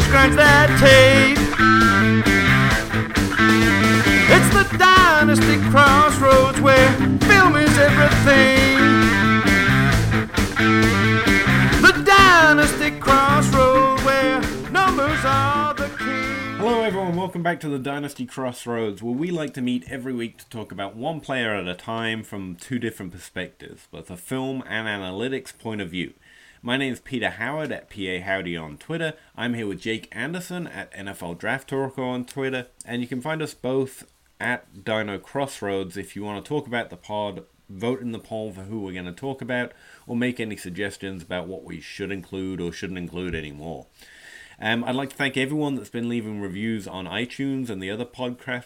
Just that tape. It's the dynasty crossroads where film is everything. The Dynasty Crossroad where numbers are the king. Hello, everyone. Welcome back to the Dynasty Crossroads, where we like to meet every week to talk about one player at a time from two different perspectives, both a film and analytics point of view. My name is Peter Howard at PA Howdy on Twitter. I'm here with Jake Anderson at NFL Draft Talker on Twitter, and you can find us both at Dino Crossroads if you want to talk about the pod, vote in the poll for who we're going to talk about, or make any suggestions about what we should include or shouldn't include anymore. Um, I'd like to thank everyone that's been leaving reviews on iTunes and the other podcast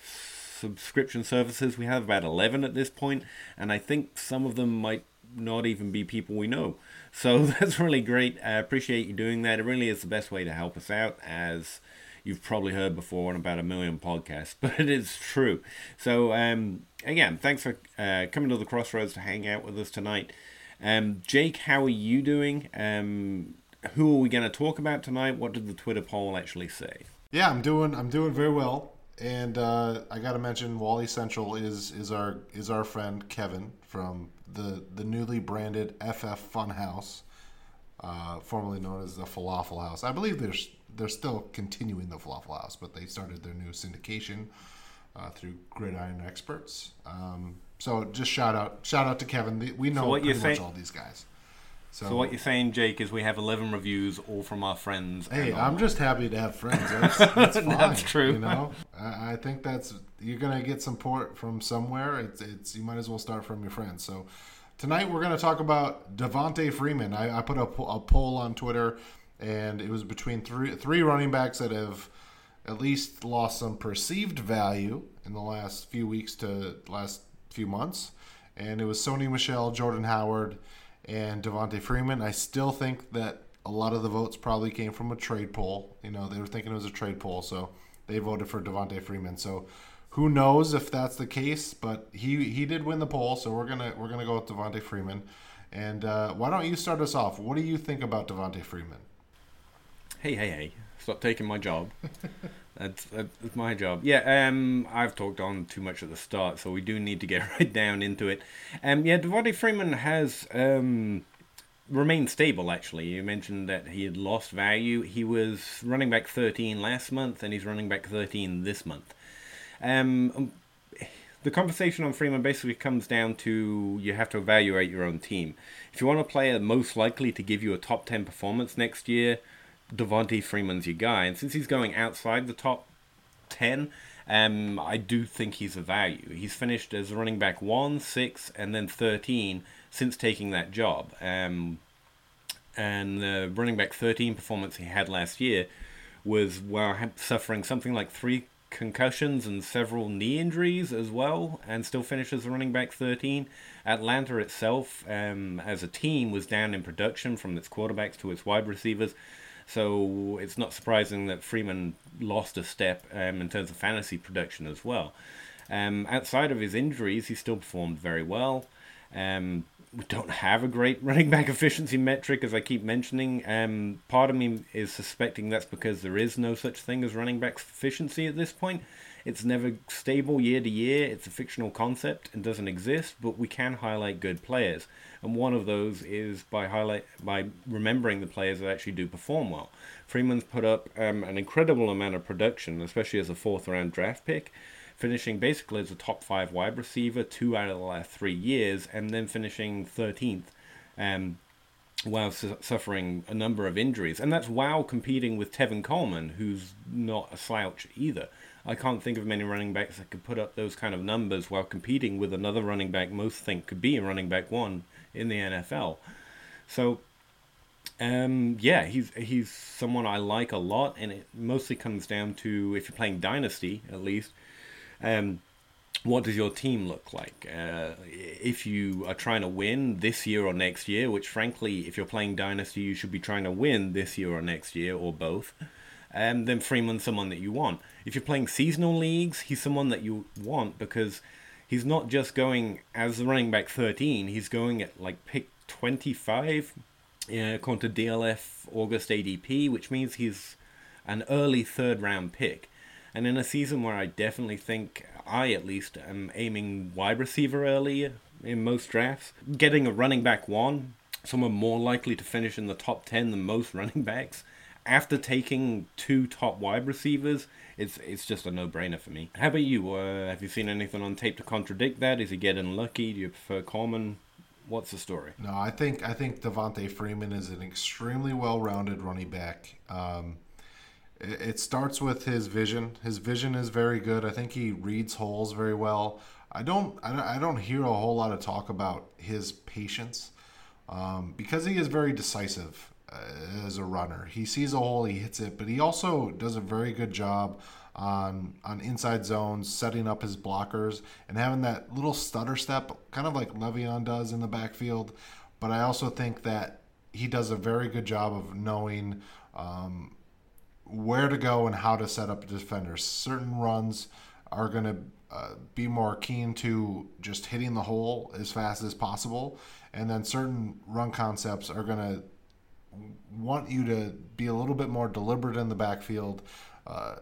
subscription services. We have about 11 at this point, and I think some of them might not even be people we know. So that's really great. I appreciate you doing that. It really is the best way to help us out, as you've probably heard before on about a million podcasts, but it is true. So, um, again, thanks for uh, coming to the Crossroads to hang out with us tonight. Um, Jake, how are you doing? Um, who are we going to talk about tonight? What did the Twitter poll actually say? Yeah, I'm doing I'm doing very well, and uh, I got to mention Wally Central is is our is our friend Kevin from the the newly branded FF Funhouse, uh, formerly known as the Falafel House. I believe they're they're still continuing the Falafel House, but they started their new syndication uh, through Gridiron Experts. Um, so just shout out shout out to Kevin. We know what you're pretty much saying- all these guys. So what you're saying, Jake, is we have 11 reviews, all from our friends. Hey, I'm just happy to have friends. That's, that's fine. That's true. You know, I, I think that's you're gonna get support from somewhere. It's, it's you might as well start from your friends. So tonight we're gonna talk about Devonta Freeman. I, I put a, a poll on Twitter, and it was between three three running backs that have at least lost some perceived value in the last few weeks to last few months, and it was Sony Michel, Jordan Howard, and Devonta Freeman. I still think that a lot of the votes probably came from a trade poll. You know, they were thinking it was a trade poll, so they voted for Devonta Freeman. So who knows if that's the case? But he he did win the poll, so we're gonna we're gonna go with Devonta Freeman. And uh, why don't you start us off? What do you think about Devonta Freeman? Hey, hey, hey! Stop taking my job. that's, that's my job. Yeah. Um, I've talked on too much at the start, so we do need to get right down into it. Um, yeah, Devonta Freeman has um remained stable. Actually, you mentioned that he had lost value. He was running back 13 last month, and he's running back 13 this month. Um, the conversation on Freeman basically comes down to you have to evaluate your own team. If you want a player most likely to give you a top 10 performance next year, Devonta Freeman's your guy. And since he's going outside the top 10, um, I do think he's a value. He's finished as running back 1, 6, and then 13 since taking that job. Um, and the running back 13 performance he had last year was while suffering something like three concussions and several knee injuries as well, and still finishes running back 13. Atlanta itself, um, as a team, was down in production from its quarterbacks to its wide receivers. So it's not surprising that Freeman lost a step um, in terms of fantasy production as well. Um, outside of his injuries, he still performed very well. Um, we don't have a great running back efficiency metric, as I keep mentioning. Um, part of me is suspecting that's because there is no such thing as running back efficiency at this point. It's never stable year to year. It's a fictional concept and doesn't exist, but we can highlight good players. And one of those is by highlight by remembering the players that actually do perform well. Freeman's put up um, an incredible amount of production, especially as a fourth round draft pick finishing basically as a top five wide receiver two out of the last three years, and then finishing 13th um, while su- suffering a number of injuries. And that's while competing with Tevin Coleman, who's not a slouch either. I can't think of many running backs that could put up those kind of numbers while competing with another running back most think could be a running back one in the NFL. So, um, yeah, he's he's someone I like a lot, and it mostly comes down to if you're playing Dynasty, at least, um, what does your team look like? Uh, if you are trying to win this year or next year, which frankly, if you're playing Dynasty, you should be trying to win this year or next year or both, um, then Freeman's someone that you want. If you're playing seasonal leagues, he's someone that you want because he's not just going as the running back 13, he's going at like pick 25, uh, to DLF August ADP, which means he's an early third round pick. And in a season where I definitely think I, at least, am aiming wide receiver early in most drafts, getting a running back one, someone more likely to finish in the top 10 than most running backs, after taking two top wide receivers, it's it's just a no brainer for me. How about you? Uh, have you seen anything on tape to contradict that? Is he getting lucky? Do you prefer Coleman? What's the story? No, I think I think Devonta Freeman is an extremely well-rounded running back. Um, it, starts with his vision. His vision is very good. I think he reads holes very well. I don't I don't, I don't hear a whole lot of talk about his patience um, because he is very decisive uh, as a runner. He sees a hole, he hits it, but he also does a very good job on on inside zones, setting up his blockers, and having that little stutter step, kind of like Le'Veon does in the backfield. But I also think that he does a very good job of knowing um, where to go and how to set up defenders. Certain runs are going to uh, be more keen to just hitting the hole as fast as possible, and then certain run concepts are going to want you to be a little bit more deliberate in the backfield. Uh,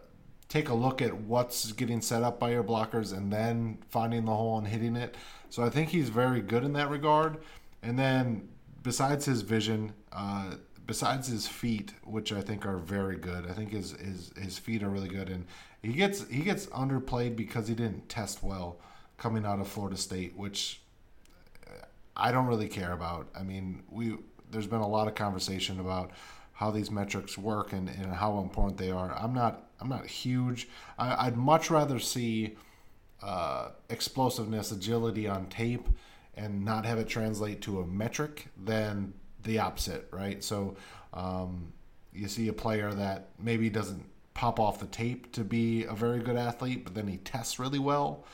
take a look at what's getting set up by your blockers and then finding the hole and hitting it. So I think he's very good in that regard. And then besides his vision, uh, besides his feet, which I think are very good, I think his his his feet are really good, and he gets he gets underplayed because he didn't test well coming out of Florida State, which I don't really care about. I mean, we there's been a lot of conversation about how these metrics work and, and how important they are. I'm not I'm not huge. I, would much rather see uh, explosiveness, agility on tape, and not have it translate to a metric than the opposite, right? So um, you see a player that maybe doesn't pop off the tape to be a very good athlete, but then he tests really well.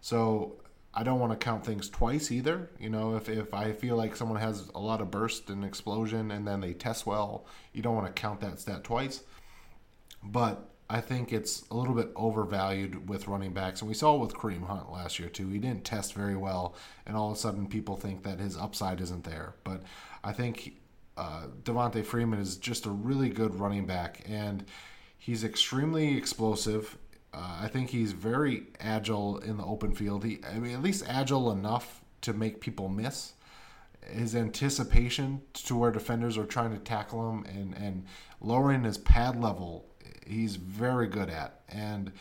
So I don't want to count things twice either. You know, if, if I feel like someone has a lot of burst and explosion and then they test well, you don't want to count that stat twice. But I think it's a little bit overvalued with running backs. And we saw it with Kareem Hunt last year, too. He didn't test very well, and all of a sudden people think that his upside isn't there. But I think uh, Devonta Freeman is just a really good running back, and he's extremely explosive uh, I think he's very agile in the open field. He, I mean, at least agile enough to make people miss. His anticipation to where defenders are trying to tackle him and, and lowering his pad level, he's very good at. And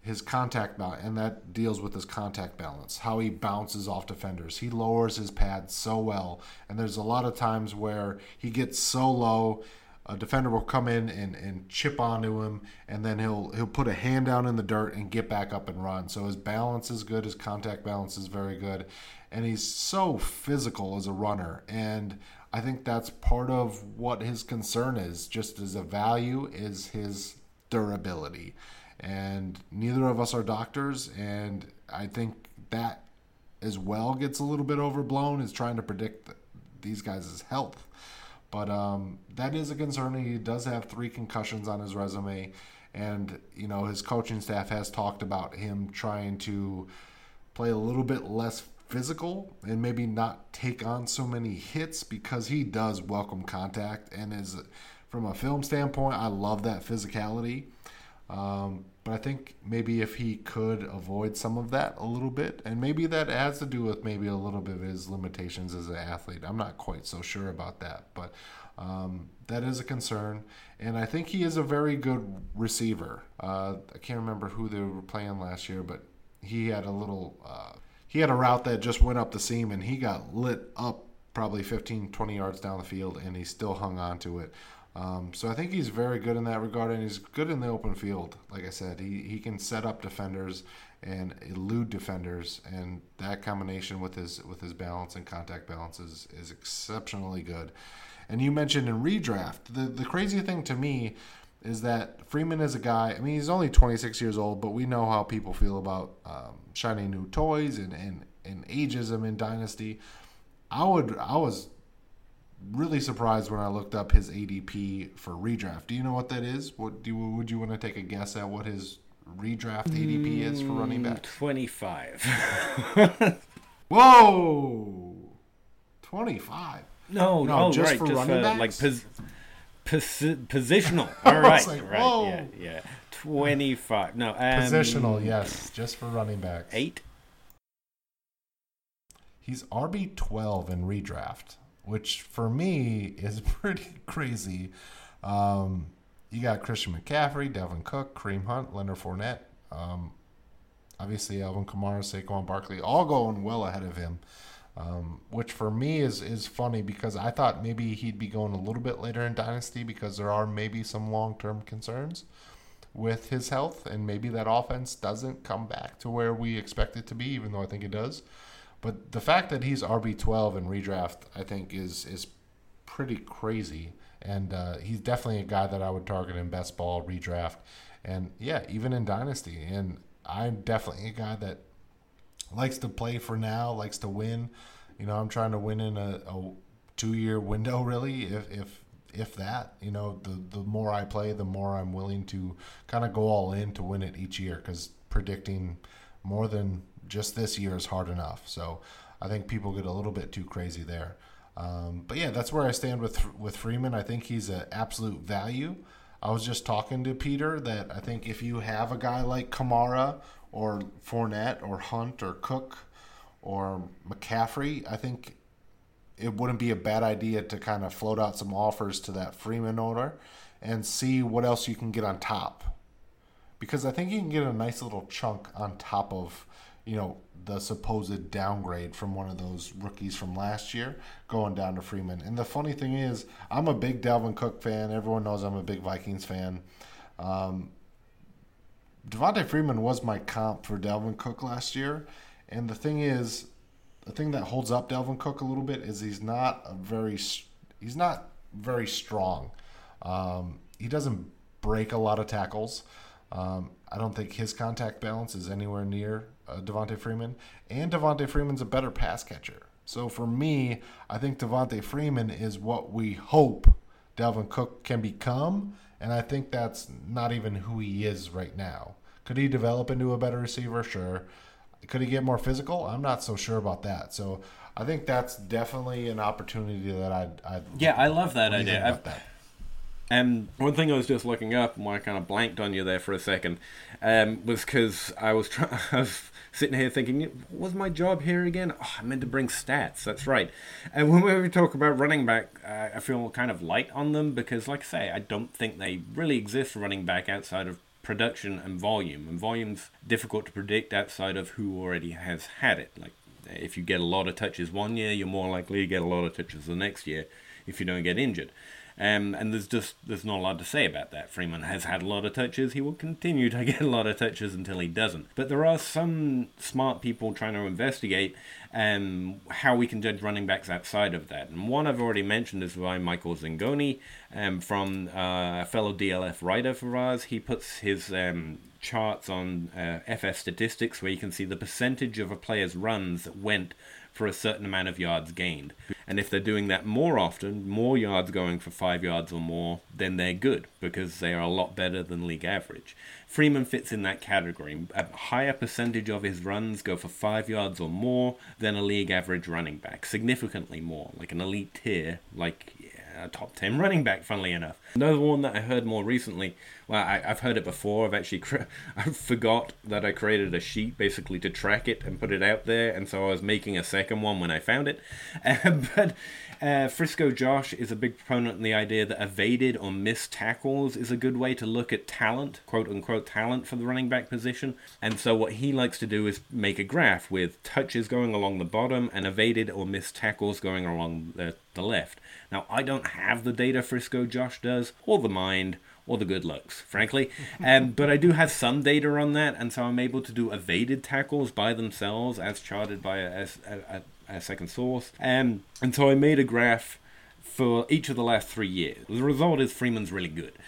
his contact balance, and that deals with his contact balance, how he bounces off defenders. He lowers his pad so well. And there's a lot of times where he gets so low a defender will come in and, and chip onto him, and then he'll he'll put a hand down in the dirt and get back up and run. So his balance is good, his contact balance is very good, and he's so physical as a runner. And I think that's part of what his concern is, just as a value, is his durability. And neither of us are doctors, and I think that as well gets a little bit overblown is trying to predict these guys' health. But um, that is a concern. He does have three concussions on his resume, and you know his coaching staff has talked about him trying to play a little bit less physical and maybe not take on so many hits because he does welcome contact and is from a film standpoint I love that physicality. Um, but I think maybe if he could avoid some of that a little bit and maybe that has to do with maybe a little bit of his limitations as an athlete. I'm not quite so sure about that but um, that is a concern. And I think he is a very good receiver. Uh, I can't remember who they were playing last year but he had a little uh, he had a route that just went up the seam and he got lit up probably 15 20 yards down the field and he still hung on to it um, so i think he's very good in that regard and he's good in the open field like i said he, he can set up defenders and elude defenders and that combination with his with his balance and contact balance is, is exceptionally good and you mentioned in redraft the, the crazy thing to me is that Freeman is a guy. I mean, he's only 26 years old, but we know how people feel about um, shiny new toys and, and and ageism in Dynasty. I would I was really surprised when I looked up his ADP for redraft. Do you know what that is? What do you, would you want to take a guess at what his redraft ADP is for running back? 25. Whoa, 25. no, No, no, just right, for just running for, like pos- posi- positional. Was right, like, right, whoa. yeah, yeah. 25. No, um, Positional, yes, just for running backs. Eight. He's RB twelve in redraft, which for me is pretty crazy. Um, you got Christian McCaffrey, Dalvin Cook, Kareem Hunt, Leonard Fournette, um, obviously Alvin Kamara, Saquon Barkley, all going well ahead of him. Um, which for me is is funny because I thought maybe he'd be going a little bit later in Dynasty because there are maybe some long term concerns with his health and maybe that offense doesn't come back to where we expect it to be, even though I think it does. But the fact that he's RB twelve in redraft, I think, is is pretty crazy. And uh, he's definitely a guy that I would target in best ball redraft, and yeah, even in dynasty. And I'm definitely a guy that likes to play for now, likes to win. You know, I'm trying to win in a, a two year window, really, if if if that. You know, the the more I play, the more I'm willing to kind of go all in to win it each year because predicting more than just this year is hard enough. So I think people get a little bit too crazy there. Um, but yeah, that's where I stand with with Freeman. I think he's an absolute value. I was just talking to Peter that I think if you have a guy like Kamara or Fournette or Hunt or Cook or McCaffrey, I think it wouldn't be a bad idea to kind of float out some offers to that Freeman owner and see what else you can get on top. Because I think you can get a nice little chunk on top of, you know, the supposed downgrade from one of those rookies from last year going down to Freeman. And the funny thing is, I'm a big Dalvin Cook fan. Everyone knows I'm a big Vikings fan. Um, Devonta Freeman was my comp for Dalvin Cook last year. And the thing is, the thing that holds up Dalvin Cook a little bit is he's not a very he's not very strong. Um, he doesn't break a lot of tackles. Um, I don't think his contact balance is anywhere near uh, Devonta Freeman, and Devonta Freeman's a better pass catcher. So for me, I think Devonta Freeman is what we hope Dalvin Cook can become, and I think that's not even who he is right now. Could he develop into a better receiver? Sure. Could he get more physical? I'm not so sure about that. So I think that's definitely an opportunity that I'd. I'd Yeah, I love that what do you idea. think about I've- that? Um, one thing I was just looking up, and why I kind of blanked on you there for a second, um, was because I was try- I was sitting here thinking, what was my job here again? Oh, I meant to bring stats. That's right. And when we talk about running back, uh, I feel kind of light on them because, like I say, I don't think they really exist running back outside of production and volume. And volume's difficult to predict outside of who already has had it. Like if you get a lot of touches one year, you're more likely to get a lot of touches the next year if you don't get injured. Um, and there's just there's not a lot to say about that. Freeman has had a lot of touches. He will continue to get a lot of touches until he doesn't. But there are some smart people trying to investigate um, how we can judge running backs outside of that. And one I've already mentioned is by Michael Zingoni um, from uh, a fellow DLF writer for ours. He puts his um, charts on uh, FS statistics where you can see the percentage of a player's runs that went for a certain amount of yards gained. And if they're doing that more often, more yards going for five yards or more, then they're good because they are a lot better than league average. Freeman fits in that category. A higher percentage of his runs go for five yards or more than a league average running back, significantly more, like an elite tier, like a top 10 running back, funnily enough. Another one that I heard more recently, well, I, have heard it before. I've actually, cre- I forgot that I created a sheet basically to track it and put it out there, and so I was making a second one when I found it. Uh, but uh, Frisco Josh is a big proponent in the idea that evaded or missed tackles is a good way to look at talent, quote unquote talent for the running back position. And so what he likes to do is make a graph with touches going along the bottom and evaded or missed tackles going along the, the left. Now, I don't have the data Frisco Josh does, or the mind, or the good looks, frankly. Um, but I do have some data on that, and so I'm able to do evaded tackles by themselves as charted by a, a, a second source. Um, and so I made a graph for each of the last three years. The result is Freeman's really good.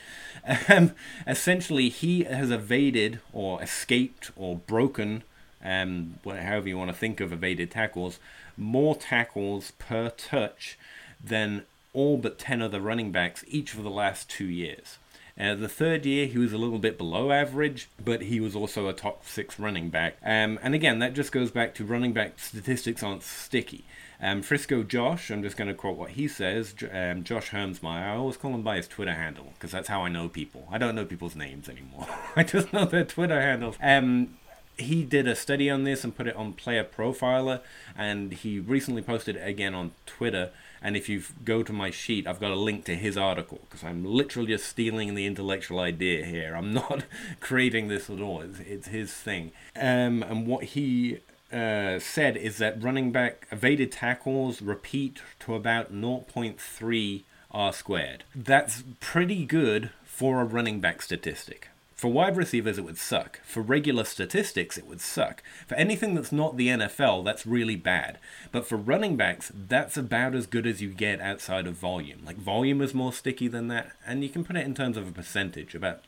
Um, essentially, he has evaded or escaped or broken, um, however you want to think of evaded tackles, more tackles per touch than all but 10 other running backs each of the last two years. Uh, the third year, he was a little bit below average, but he was also a top six running back. Um, and again, that just goes back to running back statistics aren't sticky. Um, Frisco Josh, I'm just going to quote what he says. Um, Josh Hermsmeyer, I always call him by his Twitter handle because that's how I know people. I don't know people's names anymore. I just know their Twitter handles. Um, he did a study on this and put it on Player Profiler, and he recently posted it again on Twitter. And if you go to my sheet, I've got a link to his article because I'm literally just stealing the intellectual idea here. I'm not creating this at all. It's, it's his thing. Um, and what he uh, said is that running back evaded tackles repeat to about 0.3 R squared. That's pretty good for a running back statistic. For wide receivers, it would suck. For regular statistics, it would suck. For anything that's not the NFL, that's really bad. But for running backs, that's about as good as you get outside of volume. Like, volume is more sticky than that, and you can put it in terms of a percentage, about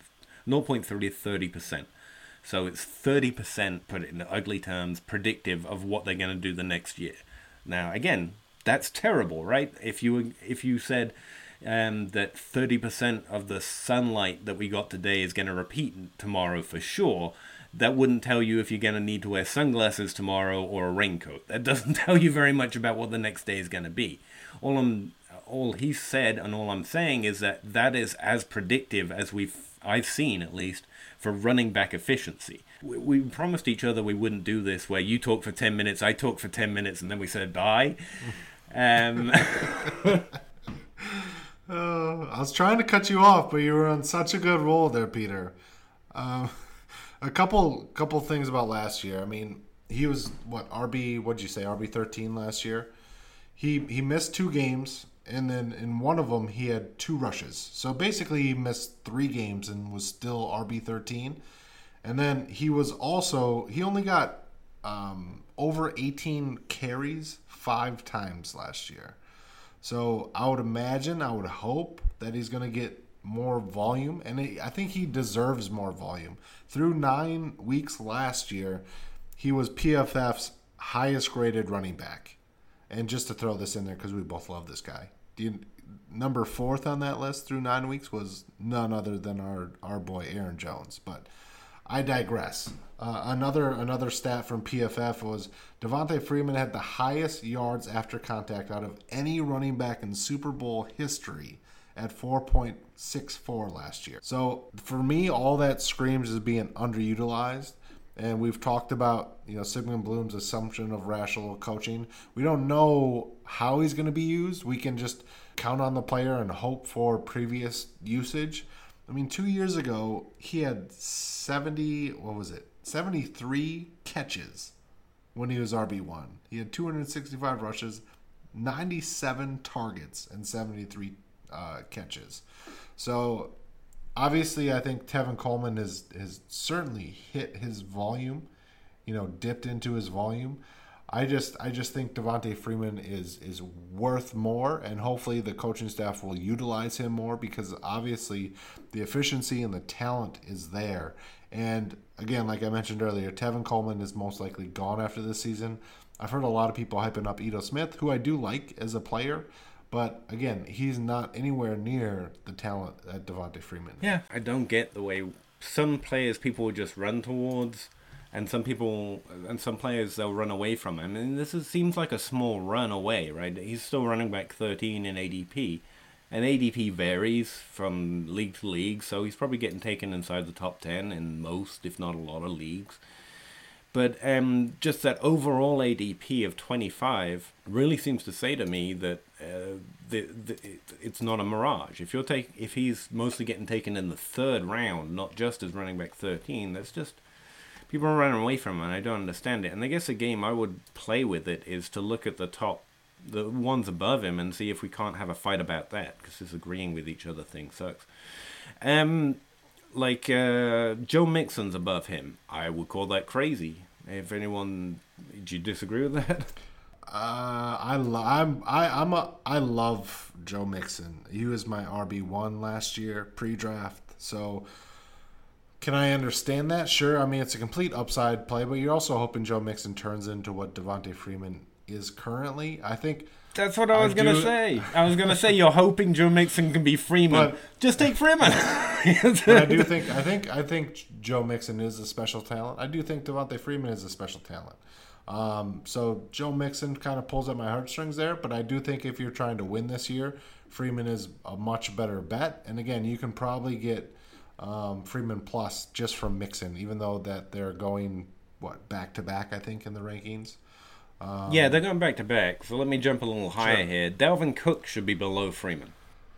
0.3 to 30%. So it's 30%, put it in ugly terms, predictive of what they're going to do the next year. Now, again, that's terrible, right? If you if you said um, that 30% of the sunlight that we got today is going to repeat tomorrow for sure, that wouldn't tell you if you're going to need to wear sunglasses tomorrow or a raincoat. That doesn't tell you very much about what the next day is going to be. All I'm, all he said, and all I'm saying is that that is as predictive as we've I've seen at least for running back efficiency. We, we promised each other we wouldn't do this, where you talk for ten minutes, I talk for ten minutes, and then we said bye. Um, Uh, I was trying to cut you off, but you were on such a good roll there, Peter. Um, a couple couple things about last year. I mean, he was what RB? What'd you say? RB thirteen last year. He he missed two games, and then in one of them he had two rushes. So basically, he missed three games and was still RB thirteen. And then he was also he only got um, over eighteen carries five times last year. So I would imagine, I would hope that he's going to get more volume, and I think he deserves more volume. Through nine weeks last year, he was PFF's highest graded running back. And just to throw this in there, because we both love this guy, you, number fourth on that list through nine weeks was none other than our our boy Aaron Jones. But I digress. Uh, another another stat from PFF was Devonta Freeman had the highest yards after contact out of any running back in Super Bowl history at 4.64 last year. So for me, all that screams is being underutilized. And we've talked about you know Sigmund Bloom's assumption of rational coaching. We don't know how he's going to be used. We can just count on the player and hope for previous usage. I mean, two years ago he had 70. What was it? 73 catches when he was RB1. He had 265 rushes, 97 targets, and 73 uh, catches. So obviously, I think Tevin Coleman has, has certainly hit his volume, you know, dipped into his volume. I just I just think Devonta Freeman is is worth more, and hopefully the coaching staff will utilize him more because obviously the efficiency and the talent is there. And again, like I mentioned earlier, Tevin Coleman is most likely gone after this season. I've heard a lot of people hyping up Ito Smith, who I do like as a player, but again, he's not anywhere near the talent that Devonta Freeman. Yeah, I don't get the way some players people just run towards, and some people and some players they'll run away from him. And this is, seems like a small run away, right? He's still running back 13 in ADP, and ADP varies from league to league, so he's probably getting taken inside the top 10 in most, if not a lot, of leagues. But um, just that overall ADP of 25 really seems to say to me that uh, the, the, it, it's not a mirage. If you're take, if he's mostly getting taken in the third round, not just as running back 13, that's just people are running away from him, and I don't understand it. And I guess a game I would play with it is to look at the top, the ones above him, and see if we can't have a fight about that because this agreeing with each other thing sucks. Um, like uh, Joe Mixon's above him. I would call that crazy. If anyone, do you disagree with that? Uh, I lo- I'm I I'm a I love Joe Mixon. He was my RB one last year pre-draft. So can I understand that? Sure. I mean, it's a complete upside play, but you're also hoping Joe Mixon turns into what Devonta Freeman is currently. I think That's what I was I gonna do- say. I was gonna say you're hoping Joe Mixon can be Freeman. But- Just take Freeman. I do think I think I think Joe Mixon is a special talent. I do think Devonta Freeman is a special talent. Um, so Joe Mixon kind of pulls at my heartstrings there, but I do think if you're trying to win this year, Freeman is a much better bet. And again, you can probably get um, Freeman plus just from Mixon, even though that they're going what back to back. I think in the rankings. yeah, they're going back to back. So let me jump a little higher here. Dalvin Cook should be below Freeman.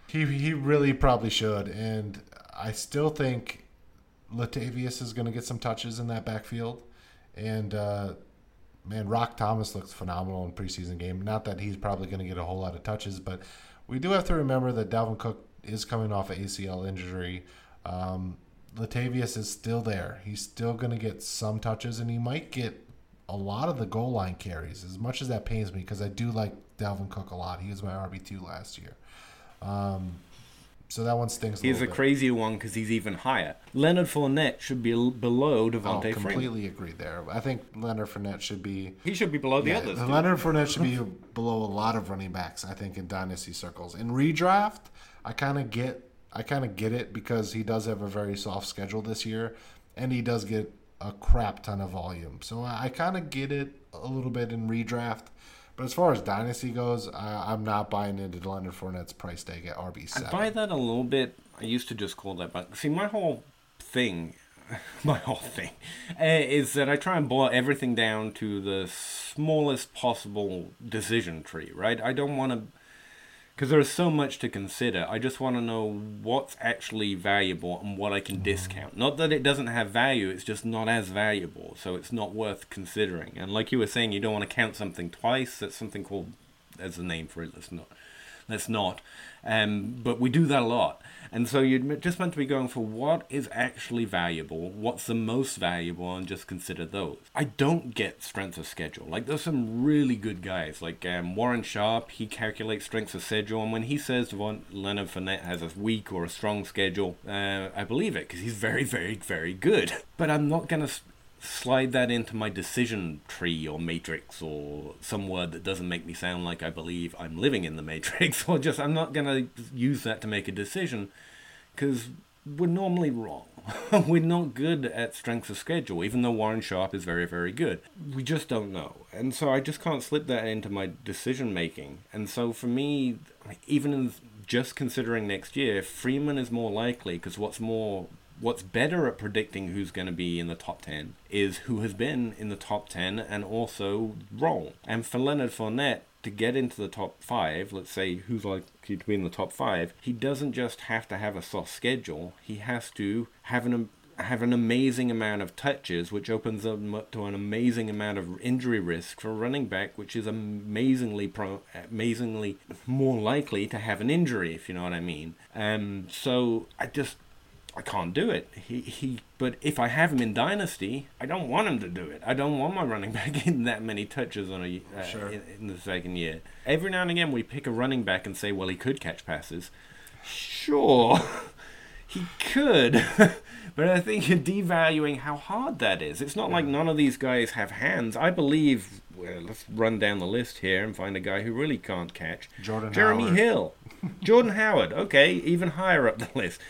He he really probably should, and I still think Latavius is going to get some touches in that backfield, and uh, man, Roc Thomas looks phenomenal in preseason game. Not that he's probably going to get a whole lot of touches, but we do have to remember that Dalvin Cook is coming off an ACL injury. Um, Latavius is still there. He's still going to get some touches, and he might get a lot of the goal line carries. As much as that pains me, because I do like Dalvin Cook a lot. He was my RB two last year. Um, so that one stings. A He's a little crazy one because he's even higher. Leonard Fournette should be below Oh, Devonta Freeman. I completely agree there. I think Leonard Fournette should be. He should be below the Yeah, others. dude. Leonard Fournette should be below a lot of running backs. I think in dynasty circles. In redraft, I kind of get, I kind of get it because he does have a very soft schedule this year, and he does get a crap ton of volume. So I, I kind of get it a little bit in redraft. But as far as dynasty goes, I, I'm not buying into the Leonard Fournette's price tag at RB I buy that a little bit. I used to just call that, but see, my whole thing, my whole thing, uh, is that I try and boil everything down to the smallest possible decision tree, right? I don't want to, because there is so much to consider. I just want to know what's actually valuable and what I can mm. discount. Not that it doesn't have value; it's just not as valuable, so it's not worth considering. And like you were saying, you don't want to count something twice. That's something called, there's a name for it. Let's not let's not. Um, but we do that a lot. And so you're just meant to be going for what is actually valuable, what's the most valuable, and just consider those. I don't get strength of schedule. Like, there's some really good guys, like um, Warren Sharp, he calculates strength of schedule, and when he says Leonard Fournette has a weak or a strong schedule, uh, I believe it, because he's very, very, very good. But I'm not going to slide that into my decision tree or matrix or some word that doesn't make me sound like I believe I'm living in the matrix or just I'm not going to use that to make a decision because we're normally wrong. we're not good at strength of schedule, even though Warren Sharp is very, very good. We just don't know. And so I just can't slip that into my decision making. And so for me, even in just considering next year, Freeman is more likely because what's more what's better at predicting who's going to be in the top 10 is who has been in the top 10 and also role. And for Leonard Fournette to get into the top 5, let's say who's likely to be in the top 5, he doesn't just have to have a soft schedule, he has to have an have an amazing amount of touches, which opens them up to an amazing amount of injury risk for a running back, which is amazingly pro- amazingly more likely to have an injury, if you know what I mean. Um, so I just I can't do it. He he. But if I have him in dynasty, I don't want him to do it. I don't want my running back getting that many touches on a uh, Sure. in, in the second year. Every now and again, we pick a running back and say, well, he could catch passes. Sure, he could. But I think you're devaluing how hard that is. It's not like none of these guys have hands. I believe. Well, let's run down the list here and find a guy who really can't catch. Jordan Jeremy Howard. Hill. Jordan Howard. Okay, even higher up the list.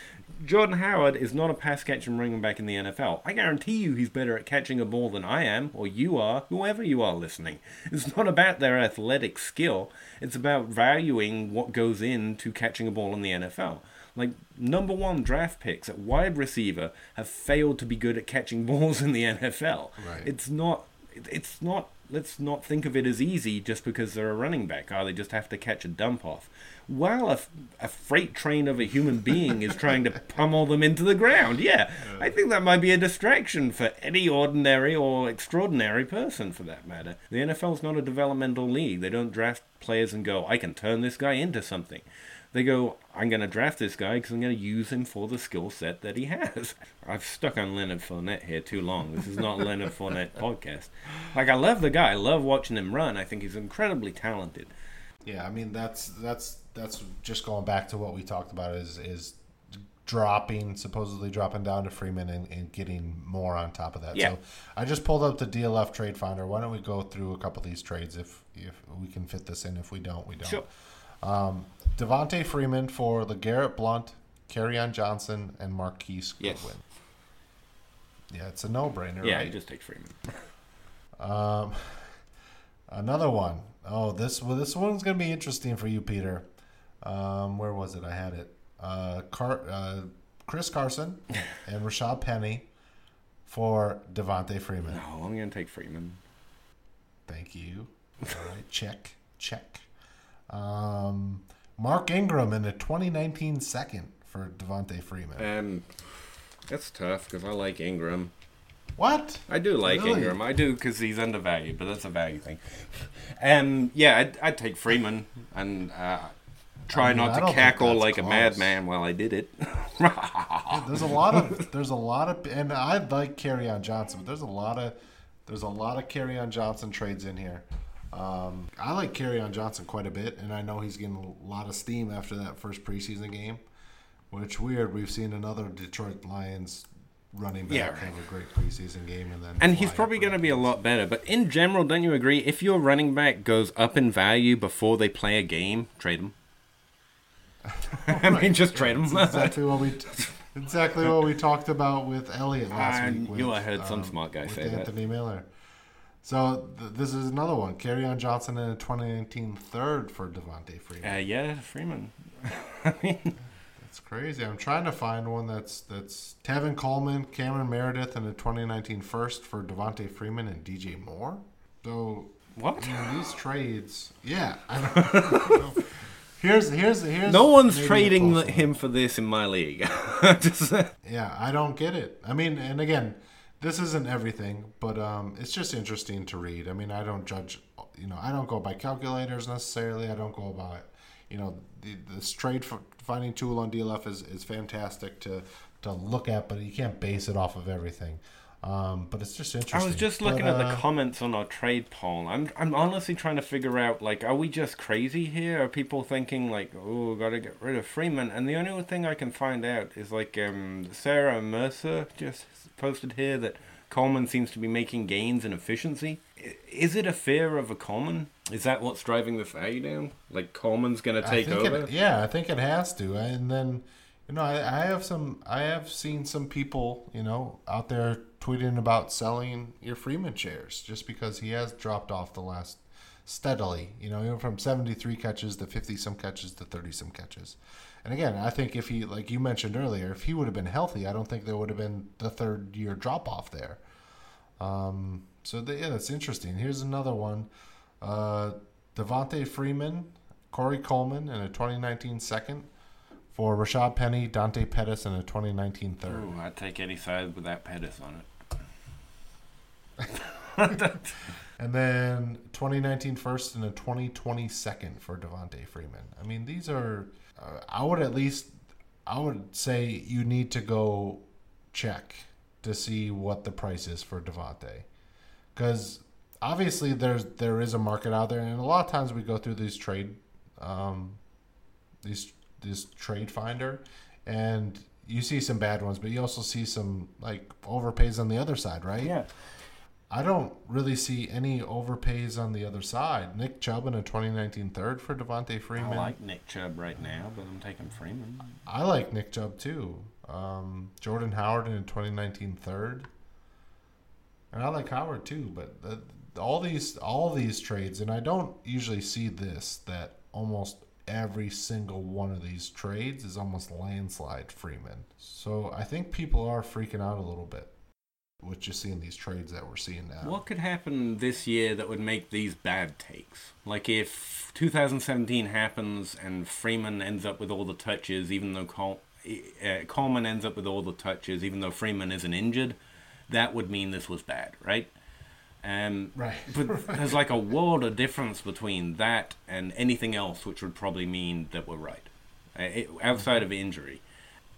Jordan Howard is not a pass catching running back in the NFL. I guarantee you he's better at catching a ball than I am, or you are, whoever you are listening. It's not about their athletic skill, it's about valuing what goes into catching a ball in the NFL. Like, number one draft picks at wide receiver have failed to be good at catching balls in the NFL. Right. It's not, it's not, let's not think of it as easy just because they're a running back. Oh, they just have to catch a dump off. While a, a freight train of a human being is trying to pummel them into the ground. Yeah, I think that might be a distraction for any ordinary or extraordinary person for that matter. The NFL's not a developmental league. They don't draft players and go, I can turn this guy into something. They go, I'm going to draft this guy because I'm going to use him for the skill set that he has. I've stuck on Leonard Fournette here too long. This is not Leonard Fournette podcast. Like, I love the guy. I love watching him run. I think he's incredibly talented. Yeah, I mean that's that's that's just going back to what we talked about is is dropping supposedly dropping down to Freeman and, and getting more on top of that. Yeah. So I just pulled up the DLF trade finder. Why don't we go through a couple of these trades if if we can fit this in? If we don't, we don't. Sure. Um, Devonta Freeman for LeGarrette Blount, on Johnson, and Marquise Yes. Goodwin. Yeah, it's a no-brainer, Yeah, right? just takes Freeman. Um, another one. Oh, this well, this one's gonna be interesting for you, Peter. Um, where was it? I had it. Uh, Car- uh, Chris Carson and Rashad Penny for Devonta Freeman. No, I'm going to take Freeman. Thank you. All right, check, check. Um, Mark Ingram in a 2019 second for Devonta Freeman. And that's tough because I like Ingram. What? I do like Really? Ingram. I do because he's undervalued, but that's a value thing. Um, yeah, I'd, I'd take Freeman and uh, try I mean, not to cackle like a madman while I did it. There's a lot of there's a lot of and I like Kerryon Johnson, but there's a lot of there's a lot of Kerryon Johnson trades in here. Um, I like Kerryon Johnson quite a bit, and I know he's getting a lot of steam after that first preseason game. Which weird, we've seen another Detroit Lions running back Yeah. have a great preseason game, and then and he's probably going to be a lot better. But in general, don't you agree? If your running back goes up in value before they play a game, trade him. I mean, just trade him. That's exactly what we exactly what we talked about with Elliott last week. With, knew I heard some um, smart guy say that. Anthony Miller. So th- this is another one. Kerryon Johnson in a 2019 third for Devonta Freeman. Uh, yeah, Freeman. I mean, That's crazy. I'm trying to find one that's that's Tevin Coleman, Cameron Meredith, and a 2019 first for Devonta Freeman and DJ Moore. So what? I mean, these trades, yeah. I don't, here's here's here's No one's trading him for this in my league. Just, Yeah, I don't get it. I mean, and again, this isn't everything, but um, it's just interesting to read. I mean, I don't judge. You know, I don't go by calculators necessarily. I don't go by, you know, the this trade finding tool on DLF is, is fantastic to to look at, but you can't base it off of everything. Um, but it's just interesting. I was just But, looking at the uh, comments on our trade poll. I'm I'm honestly trying to figure out like, are we just crazy here? Are people thinking like, oh, gotta get rid of Freeman? And the only thing I can find out is like, um, Sarah Mercer just posted here that Coleman seems to be making gains in efficiency. Is it a fear of a Coleman? Is that what's driving the value down? Like Coleman's gonna take over? It, yeah, I think it has to. And then, you know, I, I have some. I have seen some people, you know, out there tweeting about selling your Freeman shares just because he has dropped off the last steadily. You know, he went from seventy three catches to fifty some catches to thirty some catches. And again, I think if he, like you mentioned earlier, if he would have been healthy, I don't think there would have been the third year drop off there. Um, so the, yeah, that's interesting. Here's another one. Uh, Devonta Freeman, Corey Coleman and a 2019 second for Rashad Penny, Dante Pettis and a 2019 third. Ooh, I'd take any side with that Pettis on it. And then 2019 first and a 2020 second for Devonta Freeman. I mean, these are, uh, I would at least I would say you need to go check to see what the price is for Devonta, because obviously there's there is a market out there, and a lot of times we go through these trade, um, these this trade finder, and you see some bad ones, but you also see some like overpays on the other side, right? Yeah. I don't really see any overpays on the other side. Nick Chubb in a 2019 third for Devonta Freeman. I like Nick Chubb right now, but I'm taking Freeman. I like Nick Chubb too. Um, Jordan Howard in a 2019 third, and I like Howard too. But the, all these all these trades, and I don't usually see this that almost every single one of these trades is almost landslide Freeman. So I think people are freaking out a little bit with just seeing these trades that we're seeing now. What could happen this year that would make these bad takes? Like if 2017 happens and Freeman ends up with all the touches, even though Col- uh, Coleman ends up with all the touches, even though Freeman isn't injured, that would mean this was bad, right? Um, Right. But there's like a world of difference between that and anything else, which would probably mean that we're right. Uh, it, outside of injury,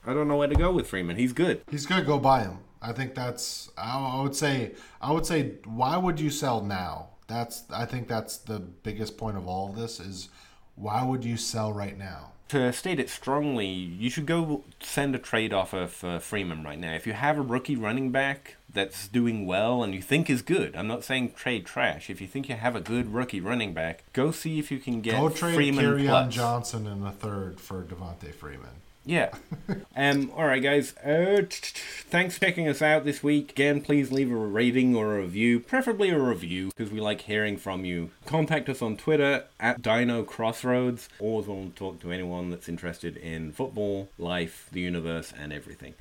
I don't know where to go with Freeman. He's good. He's gonna go buy him. I think that's. I, would say. I would say. Why would you sell now? That's. I think that's the biggest point of all of this is, why would you sell right now? to state it strongly, you should go send a trade offer for Freeman right now. If you have a rookie running back that's doing well and you think is good, I'm not saying trade trash. If you think you have a good rookie running back, go see if you can get Go trade Freeman. Johnson in the third for Devonta Freeman. Yeah. um. All right, guys. Uh, thanks for checking us out this week. Again, please leave a rating or a review, preferably a review, because we like hearing from you. Contact us on Twitter at Dino Crossroads. Always want to talk to anyone that's interested in football, life, the universe, and everything.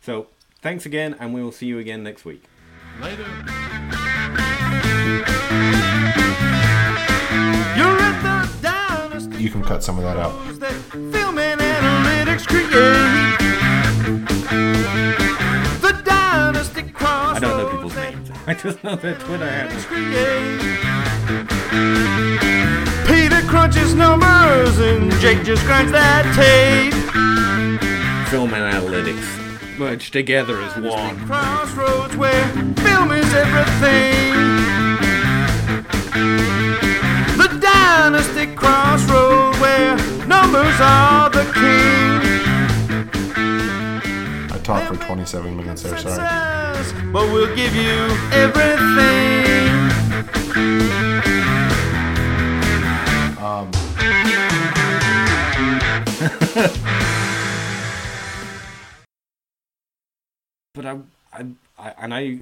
So, thanks again, and we will see you again next week. Later. You can cut some of that out. film and analytics. The dynasty crossroads I don't know people's names. I just know their Twitter handles. Peter crunches numbers and Jake just grinds that tape. Film and analytics merged together as one. Crossroads where film is everything. The dynasty crossroad where numbers are the king. I talked for 27 minutes there. Sorry. But we'll give you everything. Um, But I, I, I, and I